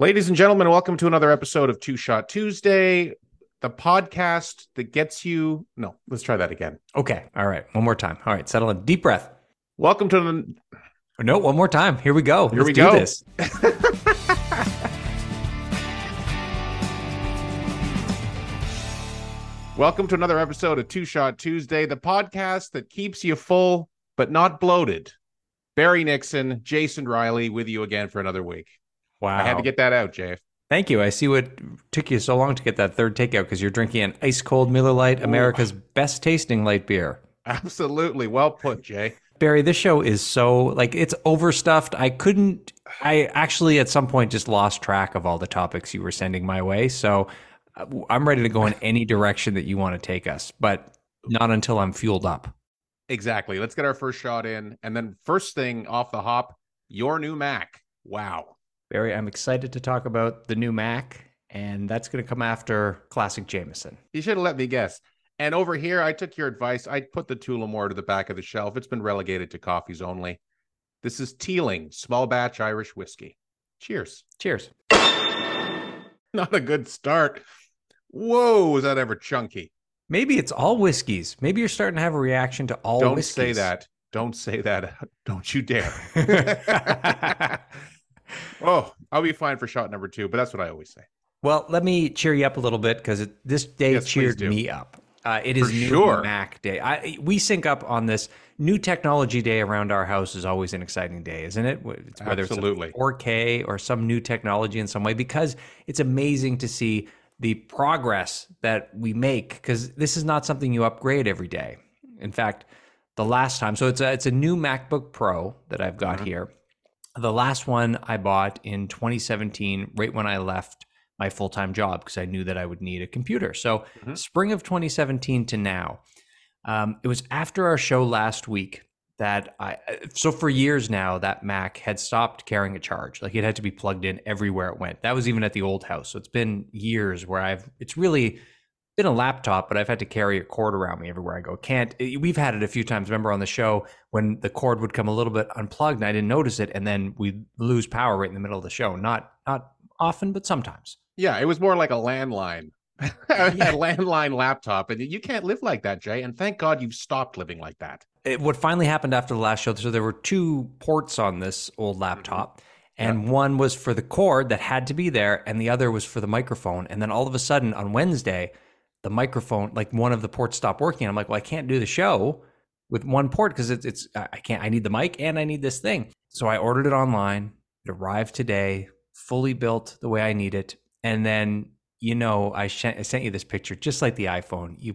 Ladies and gentlemen, welcome to another episode of Two Shot Tuesday, the podcast that gets you. No, let's try that again. Okay. All right. One more time. All right. Settle in. Deep breath. Welcome to the. Oh, no, one more time. Here we go. Here Let's we do go. this. Welcome to another episode of Two Shot Tuesday, the podcast that keeps you full but not bloated. Barry Nixon, Jason Riley, with you again for another week. Wow. I had to get that out, Jay. Thank you. I see what took you so long to get that third takeout because you're drinking an ice cold Miller Lite, America's best tasting light beer. Absolutely, well put, Jay. Barry, this show is so like it's overstuffed. I couldn't. I actually at some point just lost track of all the topics you were sending my way. So uh, I'm ready to go in any direction that you want to take us, but not until I'm fueled up. Exactly. Let's get our first shot in, and then first thing off the hop, your new Mac. Wow. Barry, I'm excited to talk about the new Mac, and that's going to come after Classic Jameson. You should have let me guess. And over here, I took your advice. I put the Tullamore to the back of the shelf. It's been relegated to coffees only. This is Teeling Small Batch Irish Whiskey. Cheers. Cheers. Not a good start. Whoa, was that ever chunky? Maybe it's all whiskeys. Maybe you're starting to have a reaction to all whiskeys. Don't whiskeys. say that. Don't say that. Don't you dare. oh, I'll be fine for shot number two, but that's what I always say. well, let me cheer you up a little bit because this day Yes, cheered me up. Uh, it is For new sure. Mac Day. I, we sync up on this. New technology day around our house is always an exciting day, isn't it? It's- Whether Absolutely. it's 4K or some new technology in some way, because it's amazing to see the progress that we make. Because this is not something you upgrade every day. In fact, the last time, so it's a it's a new MacBook Pro that I've got Mhm. here. The last one I bought in 2017, right when I left my full time job, because I knew that I would need a computer. So, Mhm. spring of 2017 to now, um, it was after our show last week that I, so for years now, that Mac had stopped carrying a charge. Like it had to be plugged in everywhere it went. That was even at the old house. So, it's been years where I've, it's really, been a laptop, but I've had to carry a cord around me everywhere I go. Can't. Eh, we've had it a few times. Remember on the show when the cord would come a little bit unplugged and I didn't notice it, and then we lose power right in the middle of the show. Not not often, but sometimes. Yeah, it was more like a landline. a landline laptop. And you can't live like that, Jay. And thank God you've stopped living like that. It, what finally happened after the last show? So there were two ports on this old mm-hmm. laptop. And one was for the cord that had to be there, and the other was for the microphone. And then all of a sudden on Wednesday, the microphone, like one of the ports stopped working. I'm like, well, I can't do the show with one port because it's, it's I can't. I need the mic and I need this thing. So I ordered it online. It arrived today, fully built the way I need it. And then you know, I, sh- I sent you this picture, just like the iPhone. You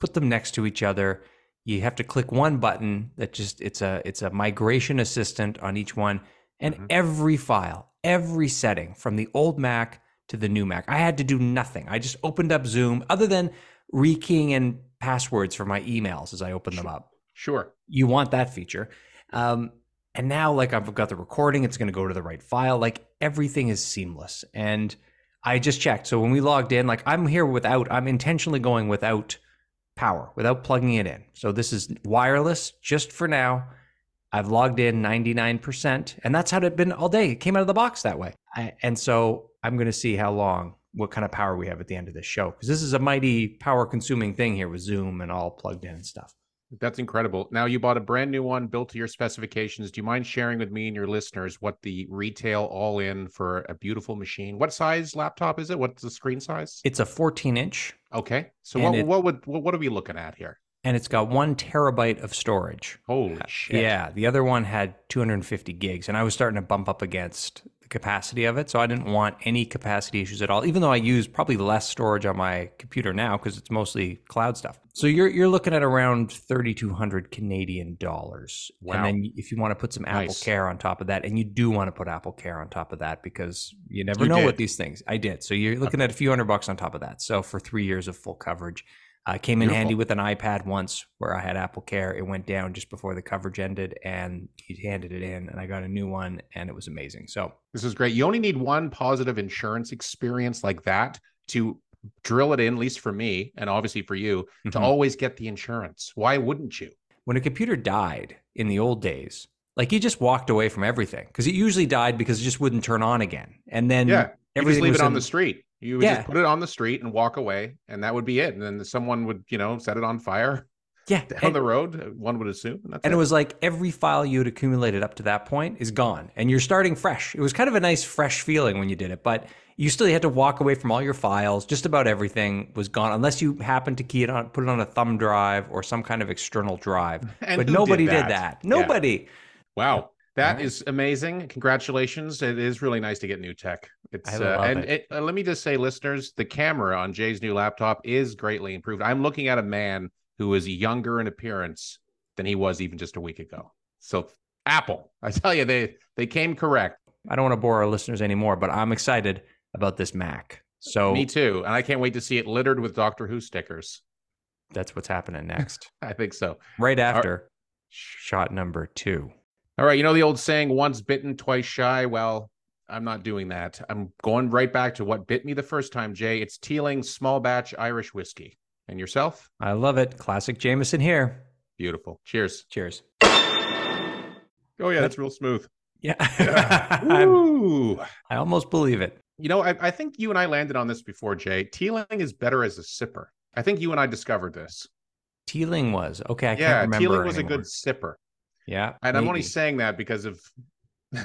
put them next to each other. You have to click one button that just it's a it's a migration assistant on each one, and Mhm. every file, every setting from the old Mac to the new Mac. I had to do nothing. I just opened up Zoom, other than rekeying in passwords for my emails as I opened them up. Sure. You want that feature. Um, and now, like I've got the recording, it's going to go to the right file. Like everything is seamless. And I just checked. So when we logged in, like I'm here without, I'm intentionally going without power, without plugging it in. So this is wireless just for now. I've logged in 99%, and that's how it's been all day. It came out of the box that way. I, and so I'm going to see how long, what kind of power we have at the end of this show. Because this is a mighty power consuming thing here with Zoom and all plugged in and stuff. That's incredible. Now you bought a brand new one built to your specifications. Do you mind sharing with me and your listeners what the retail all in for a beautiful machine? What size laptop is it? What's the screen size? It's a 14 inch Okay. So what it- what would what, what are we looking at here? and it's got one terabyte of storage. Holy shit. Yeah, the other one had 250 gigs, and I was starting to bump up against capacity of it. So I didn't want any capacity issues at all, even though I use probably less storage on my computer now because it's mostly cloud stuff. So you're you're looking at around 3,200 Canadian dollars. Wow. And then if you want to put some Apple Nice. Care on top of that, and you do want to put Apple Care on top of that because you never You know did. what these things. I did. So you're looking at a few hundred bucks on top of that. So for three years of full coverage. Uh, came in Beautiful. handy with an iPad once where I had Apple Care. It went down just before the coverage ended, and he handed it in, and I got a new one, and it was amazing. So This is great. You only need one positive insurance experience like that to drill it in, at least for me, and obviously for you, to Mhm. always get the insurance. Why wouldn't you? when a computer died in the old days, Like you just walked away from everything because it usually died because it just wouldn't turn on again. And then Yeah, you just leave was it on in- the street. You would Yeah. just put it on the street and walk away, and that would be it. And then someone would, you know, set it on fire yeah. down And, the road. Uh, one would assume, and that's and it. it was like every file you had accumulated up to that point is gone, and you're starting fresh. It was kind of a nice fresh feeling when you did it, but you still had to walk away from all your files. Just about everything was gone, unless you happened to key it on, put it on a thumb drive or some kind of external drive. But nobody did did that? that. Yeah. Nobody. Wow, that Right. is amazing! Congratulations! It is really nice to get new tech. It's I uh, and it. it, uh, let me just say, listeners, the camera on Jay's new laptop is greatly improved. I'm looking at a man who is younger in appearance than he was even just a week ago. So Apple, I tell you, they they came correct. I don't want to bore our listeners anymore, but I'm excited about this Mac. So Me too, and I can't wait to see it littered with Doctor Who stickers. that's what's happening next. I think so. right after shot number two. All right, you know the old saying, once bitten, twice shy. Well, I'm not doing that. I'm going right back to what bit me the first time, Jay. It's Teeling small batch Irish whiskey. And yourself? I love it. Classic Jameson here. Beautiful. Cheers. Cheers. Oh, yeah, that's real smooth. Yeah. I'm- Ooh. I almost believe it. You know, I, I think you and I landed on this before, Jay. Teeling is better as a sipper. I think you and I discovered this. Teeling was. Okay, I yeah, can't remember. Teeling was a good sipper. Yeah. And I'm only saying that because of.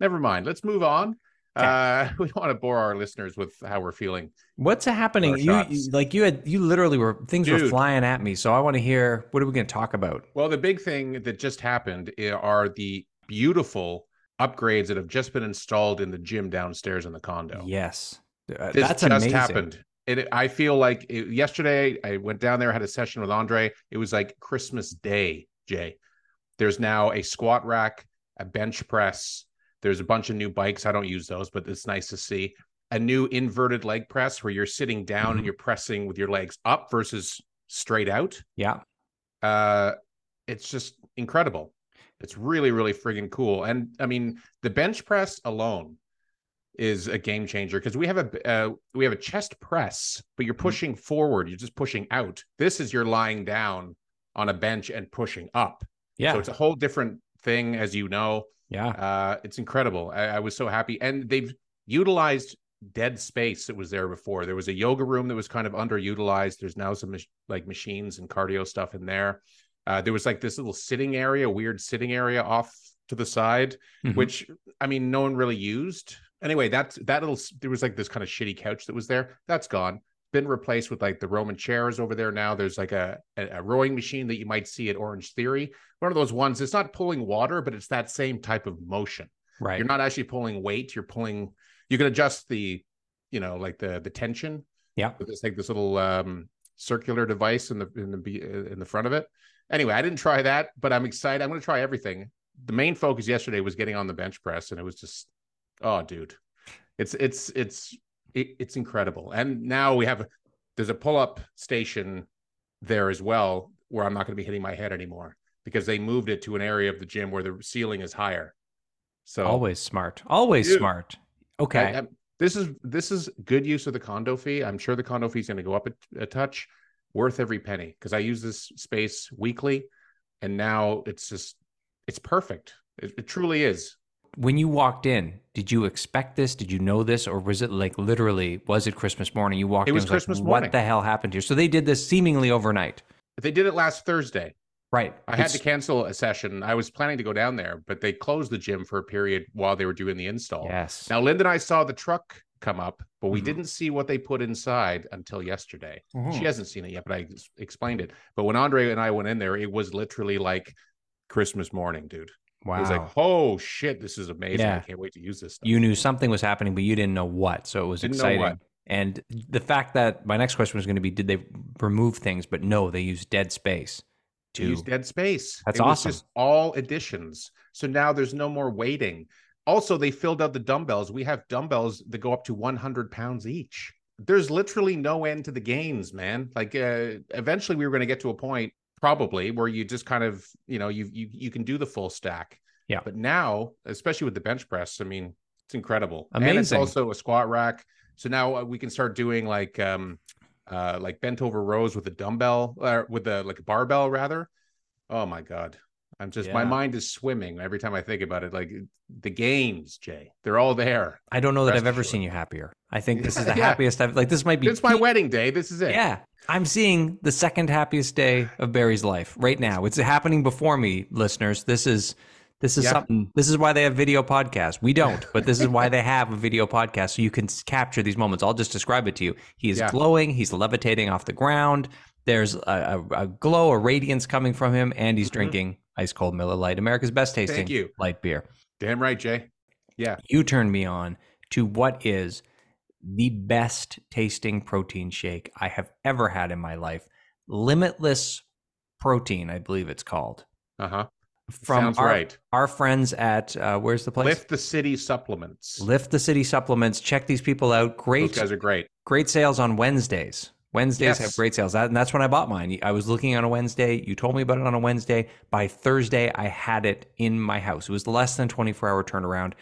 Never mind. Let's move on. Uh, we don't want to bore our listeners with how we're feeling. What's happening? You you- like you had you literally were things were flying at me. So I want to hear what are we going to talk about? Well, the big thing that just happened are the beautiful upgrades that have just been installed in the gym downstairs in the condo. Yes. Uh, this that's just amazing. happened. It, I feel like it, yesterday I went down there, had a session with Andre. It was like Christmas Day, Jay. There's now a squat rack, a bench press. There's a bunch of new bikes. I don't use those, but it's nice to see. A new inverted leg press where you're sitting down Mhm. and you're pressing with your legs up versus straight out. Yeah. Uh, it's just incredible. It's really, really friggin' cool. And I mean, the bench press alone is a game changer because we have a uh, we have a chest press, but you're Mhm. pushing forward. You're just pushing out. This is you're lying down on a bench and pushing up. Yeah. So it's a whole different thing, as you know. yeah. Uh, it's incredible. I, I was so happy, and they've utilized dead space that was there before. There was a yoga room that was kind of underutilized. There's now some like machines and cardio stuff in there. Uh, there was like this little sitting area, weird sitting area off to the side, Mhm. which I mean, no one really used. Anyway, that's that little. There was like this kind of shitty couch that was there. That's gone. Been replaced with like the Roman chairs over there now. There's like a, a a rowing machine that you might see at Orange Theory. One of those ones. It's not pulling water, but it's that same type of motion. right. You're not actually pulling weight. You're pulling. You can adjust the, you know, like the the tension. Yeah. This like this little um circular device in the in the be- in the front of it. Anyway, I didn't try that, but I'm excited. I'm going to try everything. The main focus yesterday was getting on the bench press, and it was just, oh, dude, it's it's it's it, it's incredible. And now we have there's a pull up station there as well, where I'm not going to be hitting my head anymore because they moved it to an area of the gym where the ceiling is higher. So Always smart. Always Dude. smart. Okay. I- I- this is this is good use of the condo fee. I'm sure the condo fee is going to go up a, a touch, worth every penny because I use this space weekly, and now it's just it's perfect. It, it truly is. when you walked in, did you expect this? Did you know this, or was it like literally? Was it Christmas morning? You walked It in. was like, Christmas What morning. the hell happened here? So they did this seemingly overnight, They did it last Thursday. right? I had to cancel a session. I was planning to go down there, but they closed the gym for a period while they were doing the install. Yes. Now, Linda and I saw the truck come up, but we Mhm. didn't see what they put inside until yesterday. Mhm. She hasn't seen it yet, but I explained it. But when Andre and I went in there, it was literally like Christmas morning, dude. Wow. It was like, oh shit, this is amazing. I can't wait to use this. Stuff. you knew something was happening, but you didn't know what. So it was Didn't exciting. what. And the fact that my next question was going to be, did they remove things? But no, they used dead space. to use dead space. That's it awesome. just all additions. So now there's no more waiting. Also, they filled out the dumbbells. We have dumbbells that go up to 100 pounds each. There's literally no end to the gains, man. Like uh, eventually, we were going to get to a point, probably, where you just kind of, you know, you you you can do the full stack. Yeah. But now, especially with the bench press, I mean, it's incredible. And it's also a squat rack. So now uh, we can start doing like um uh like bent over rows with a dumbbell or with a like a barbell rather. Oh my god. I'm just my mind is swimming every time I think about it. Like the games, Jay, they're all there. I don't know that Rest I've ever assured. seen you happier. I think this is the Yeah. happiest I've like. This might be It's my wedding day. This is it. Yeah, I'm seeing the second happiest day of Barry's life right now. It's happening before me, listeners. This is this is Yeah. something. This is why they have video podcasts. We don't, but this is why they have a video podcast so you can capture these moments. I'll just describe it to you. He is Yeah. glowing. He's levitating off the ground. There's a, a, a glow, a radiance coming from him, and he's Mhm. drinking ice cold Miller Lite, America's best tasting Thank you. light beer. Damn right, Jay. Yeah. You turned me on to what is the best tasting protein shake I have ever had in my life. Limitless Protein, I believe it's called. Uh huh. From Sounds our, right. our friends at uh, where's the place? Lift the city supplements. Lift the City Supplements. Check these people out. Those Great, guys are great. great sales on Wednesdays. Wednesdays have great sales, that, and that's when I bought mine. I was looking on a Wednesday. You told me about it on a Wednesday. By Thursday, I had it in my house. It was less than twenty four hour turnaround.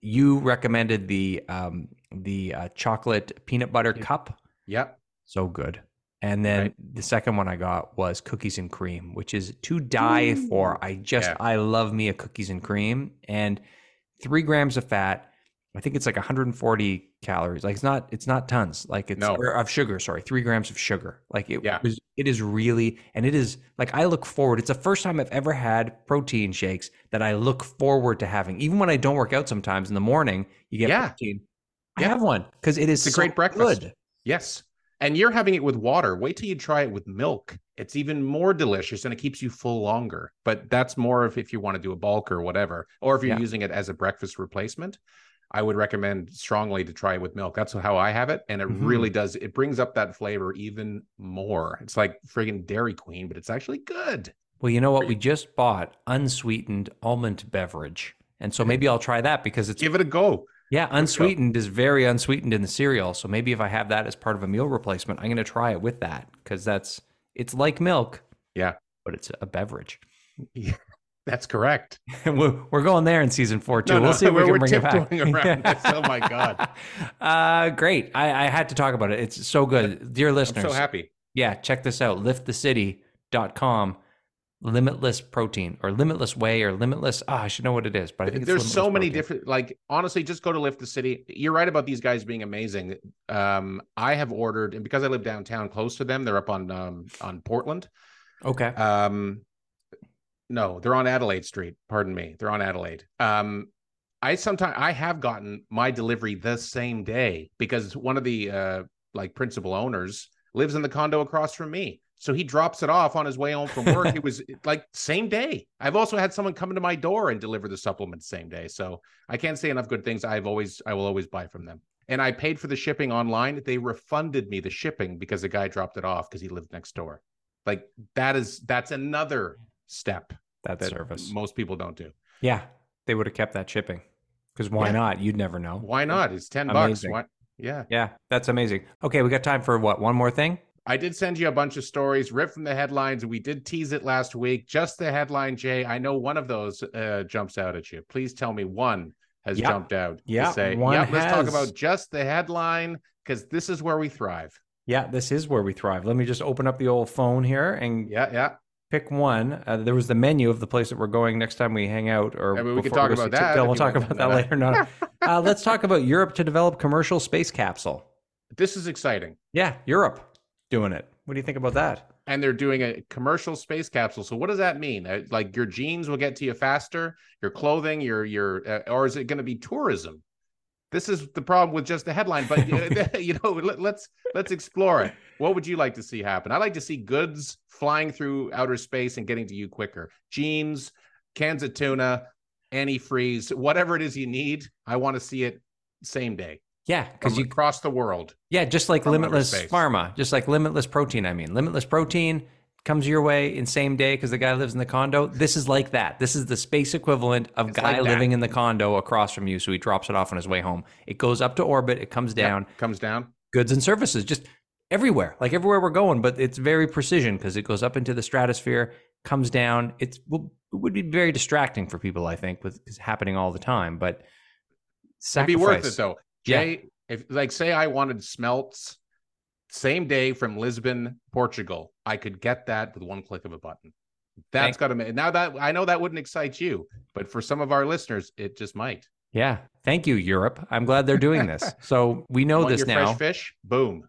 You recommended the um, the uh, chocolate peanut butter cup. Yep. So good. And then Right. the second one I got was cookies and cream, which is to die for. I just Yeah. I love me a cookies and cream and three grams of fat. I think it's like 140 calories. Like it's not it's not tons. Like it's No. of sugar. Sorry, three grams of sugar. Like it Yeah. was. It is really and it is like I look forward. It's the first time I've ever had protein shakes that I look forward to having. Even when I don't work out, sometimes in the morning you get Yeah. protein. I have one because it is It's a so great breakfast. good. Yes. And you're having it with water. Wait till you try it with milk. It's even more delicious and it keeps you full longer. But that's more of if you want to do a bulk or whatever, or if you're Yeah. using it as a breakfast replacement. I would recommend strongly to try it with milk. That's how I have it. And it Mhm. really does, it brings up that flavor even more. It's like friggin' Dairy Queen, but it's actually good. Well, you know what? We just bought unsweetened almond beverage. And so maybe I'll try that because it's, Give it a go. Yeah, unsweetened is very unsweetened in the cereal. So maybe if I have that as part of a meal replacement, I'm going to try it with that because that's, it's like milk. Yeah. But it's a beverage. Yeah, That's correct. We're, going there in season four, too. No, we'll no, see if we we're- can bring it back. around this. Oh, my God. Uh, great. I, I had to talk about it. It's so good. Dear I'm listeners, so happy. yeah, check this out. Liftthecity.com. Limitless protein or limitless way or limitless. Ah, I should know what it is, but I think there's so many protein. different like honestly just go to lift the city you're right about these guys being amazing um i have ordered and because i live downtown close to them they're up on um on portland Okay. um no they're on adelaide street pardon me they're on adelaide um i sometimes i have gotten my delivery the same day because one of the uh like principal owners lives in the condo across from me so he drops it off on his way home from work it was like same day i've also had someone come to my door and deliver the supplements same day so i can't say enough good things i've always i will always buy from them and i paid for the shipping online they refunded me the shipping because the guy dropped it off because he lived next door like that is that's another step that that service. most people don't do Yeah, they would have kept that shipping. Because why Yeah. not? You'd never know. why not it's 10 bucks Amazing. why yeah Yeah, that's amazing. Okay, we got time for what? One more thing? I did send you a bunch of stories ripped from the headlines. We did tease it last week. Just the headline, Jay. I know one of those uh, jumps out at you. Please tell me one has Yeah. jumped out. Yeah, say, one "Yep, let's talk about just the headline because this is where we thrive. Yeah, this is where we thrive. Let me just open up the old phone here and Yeah, yeah. Pick one. Uh, there was the menu of the place that we're going next time we hang out. Or I mean, we could talk go about that. We'll talk about that later. No, uh, let's talk about Europe to develop commercial space capsule. This is exciting. Yeah, Europe doing it. What do you think about that? And they're doing a commercial space capsule. So what does that mean? Uh, like your jeans will get to you faster, your clothing, your your, uh, or is it going to be tourism? This is the problem with just the headline. But uh, you know, let, let's let's explore it. What would you like to see happen? I like to see goods flying through outer space and getting to you quicker. Jeans, cans of tuna, antifreeze, whatever it is you need. I want to see it same day Yeah, because you cross the world. Yeah, just like limitless pharma, just like limitless protein. I mean, limitless protein comes your way in same day because the guy lives in the condo. This is like that. This is the space equivalent of It's guy like living in the condo across from you. So he drops it off on his way home. It goes up to orbit. It comes Yep, down. comes down. Goods and services, just everywhere, like everywhere we're going. But it's very precision because it goes up into the stratosphere, comes down. It's will it would be very distracting for people, I think, with it's happening all the time. But It'd be worth sacrifice. it though. Yeah. If like say I wanted smelts same day from Lisbon, Portugal, I could get that with one click of a button. That's got to make now that I know that wouldn't excite you, but for some of our listeners, it just might. Yeah. Thank you, Europe. I'm glad they're doing this. So we know this now. fresh fish? Boom.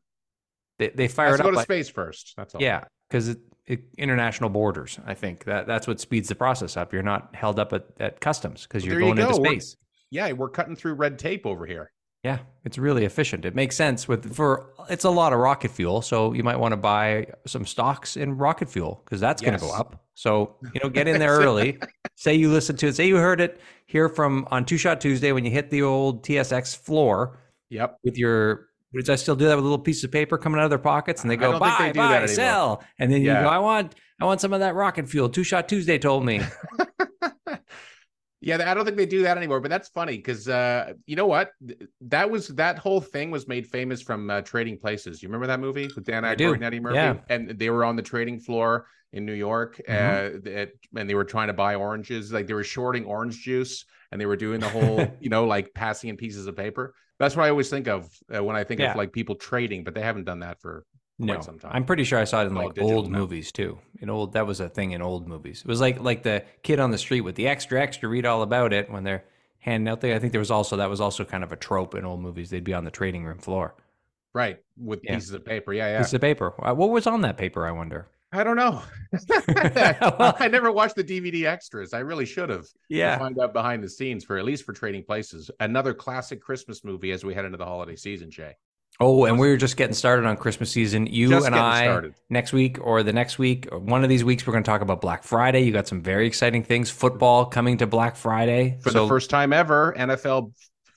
They, they Has fired to up. go to like- space first. That's all. yeah, because it, it, international borders. I think that that's what speeds the process up. You're not held up at, at customs because you're you going into. We're- space. Yeah, we're cutting through red tape over here. Yeah, it's really efficient. It makes sense with for it's a lot of rocket fuel, so you might want to buy some stocks in rocket fuel because that's going to go up. So you know, get in there early. say you listen to it. Say you heard it here from on Two Shot Tuesday when you hit the old TSX floor Yep. with your. Does I still do that with a little piece of paper coming out of their pockets and they go buy, they do buy, sell, and then you Yeah. go, I want, I want some of that rocket fuel. Two Shot Tuesday told me. Yeah, I don't think they do that anymore, but that's funny because uh, you know what? That was that whole thing was made famous from uh, Trading Places. You remember that movie with Dan Aykroyd and Eddie Murphy? Yeah. And they were on the trading floor in New York, Mhm. uh, at- and they were trying to buy oranges. Like they were shorting orange juice, and they were doing the whole, you know, like passing in pieces of paper. That's what I always think of uh, when I think Yeah. of like people trading, but they haven't done that for No. I'm pretty sure I saw it in like old now. movies too. In old, that was a thing in old movies. It was like like the kid on the street with the extra extra. Read all about it when they're handing out the. I think there was also that was also kind of a trope in old movies. They'd be on the trading room floor. right with Yeah. pieces of paper. Yeah, yeah. Piece of paper. Uh, What was on that paper? I wonder. I don't know. Well- I never watched the DVD extras. I really should have. to Yeah. find out behind the scenes for at least for Trading Places. Another classic Christmas movie as we head into the holiday season, Jay. Oh, and we were just getting started on Christmas season. You Just and I started. next week or the next week, or one of these weeks, we're going to talk about Black Friday. You got some very exciting things. Football coming to Black Friday For So- the first time ever, NFL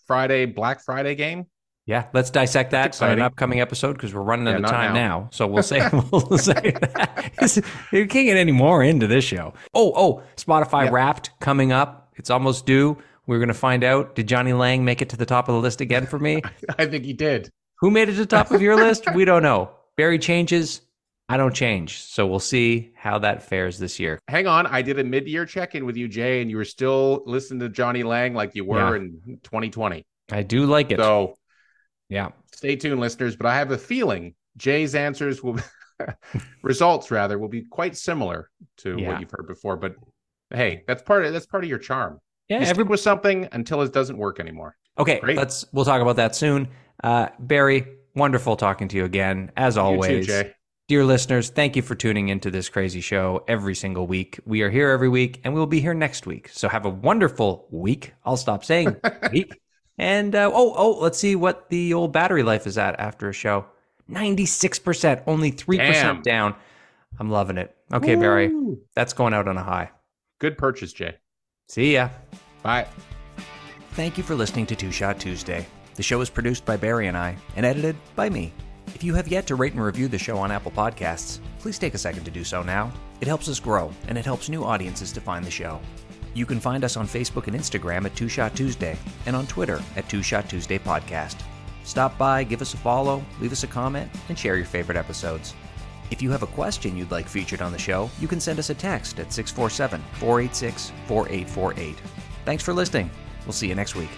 Friday, Black Friday game. Yeah, let's dissect that on an upcoming episode because we're running Yeah, out of time now. now. So we'll say we'll say that. It's- you can't get any more into this show. Oh, oh, Spotify Yeah. Wrapped coming up. It's almost due. We're going to find out. Did Jonny Lang make it to the top of the list again for me? I think he did. Who made it to the top of your list? We don't know. Barry changes. I don't change. So we'll see how that fares this year. Hang on, I did a mid-year check-in with you, Jay, and you were still listening to Jonny Lang like you were Yeah. in 2020. I do like it. So yeah. stay tuned, listeners. But I have a feeling Jay's answers will, results rather, will be quite similar to Yeah. what you've heard before. But hey, that's part of that's part of your charm. Yeah. you Every, stick with something until it doesn't work anymore. okay. Great. Let's, we'll talk about that soon. Uh, Barry, wonderful talking to you again, as always. Too. Dear listeners, thank you for tuning into this crazy show every single week. We are here every week and we'll be here next week. So have a wonderful week. I'll stop saying week. And uh, oh, oh, let's see what the old battery life is at after a show. 96%, only 3% Damn. down. I'm loving it. Okay, Barry, that's going out on a high. Good purchase, Jay. See ya. Bye. Thank you for listening to Two Shot Tuesday. The show is produced by Barry and I and edited by me. If you have yet to rate and review the show on Apple Podcasts, please take a second to do so now. It helps us grow and it helps new audiences to find the show. You can find us on Facebook and Instagram at Two Shot Tuesday and on Twitter at Two Shot Tuesday Podcast. Stop by, give us a follow, leave us a comment, and share your favorite episodes. If you have a question you'd like featured on the show, you can send us a text at 647 486 4848. Thanks for listening. We'll see you next week.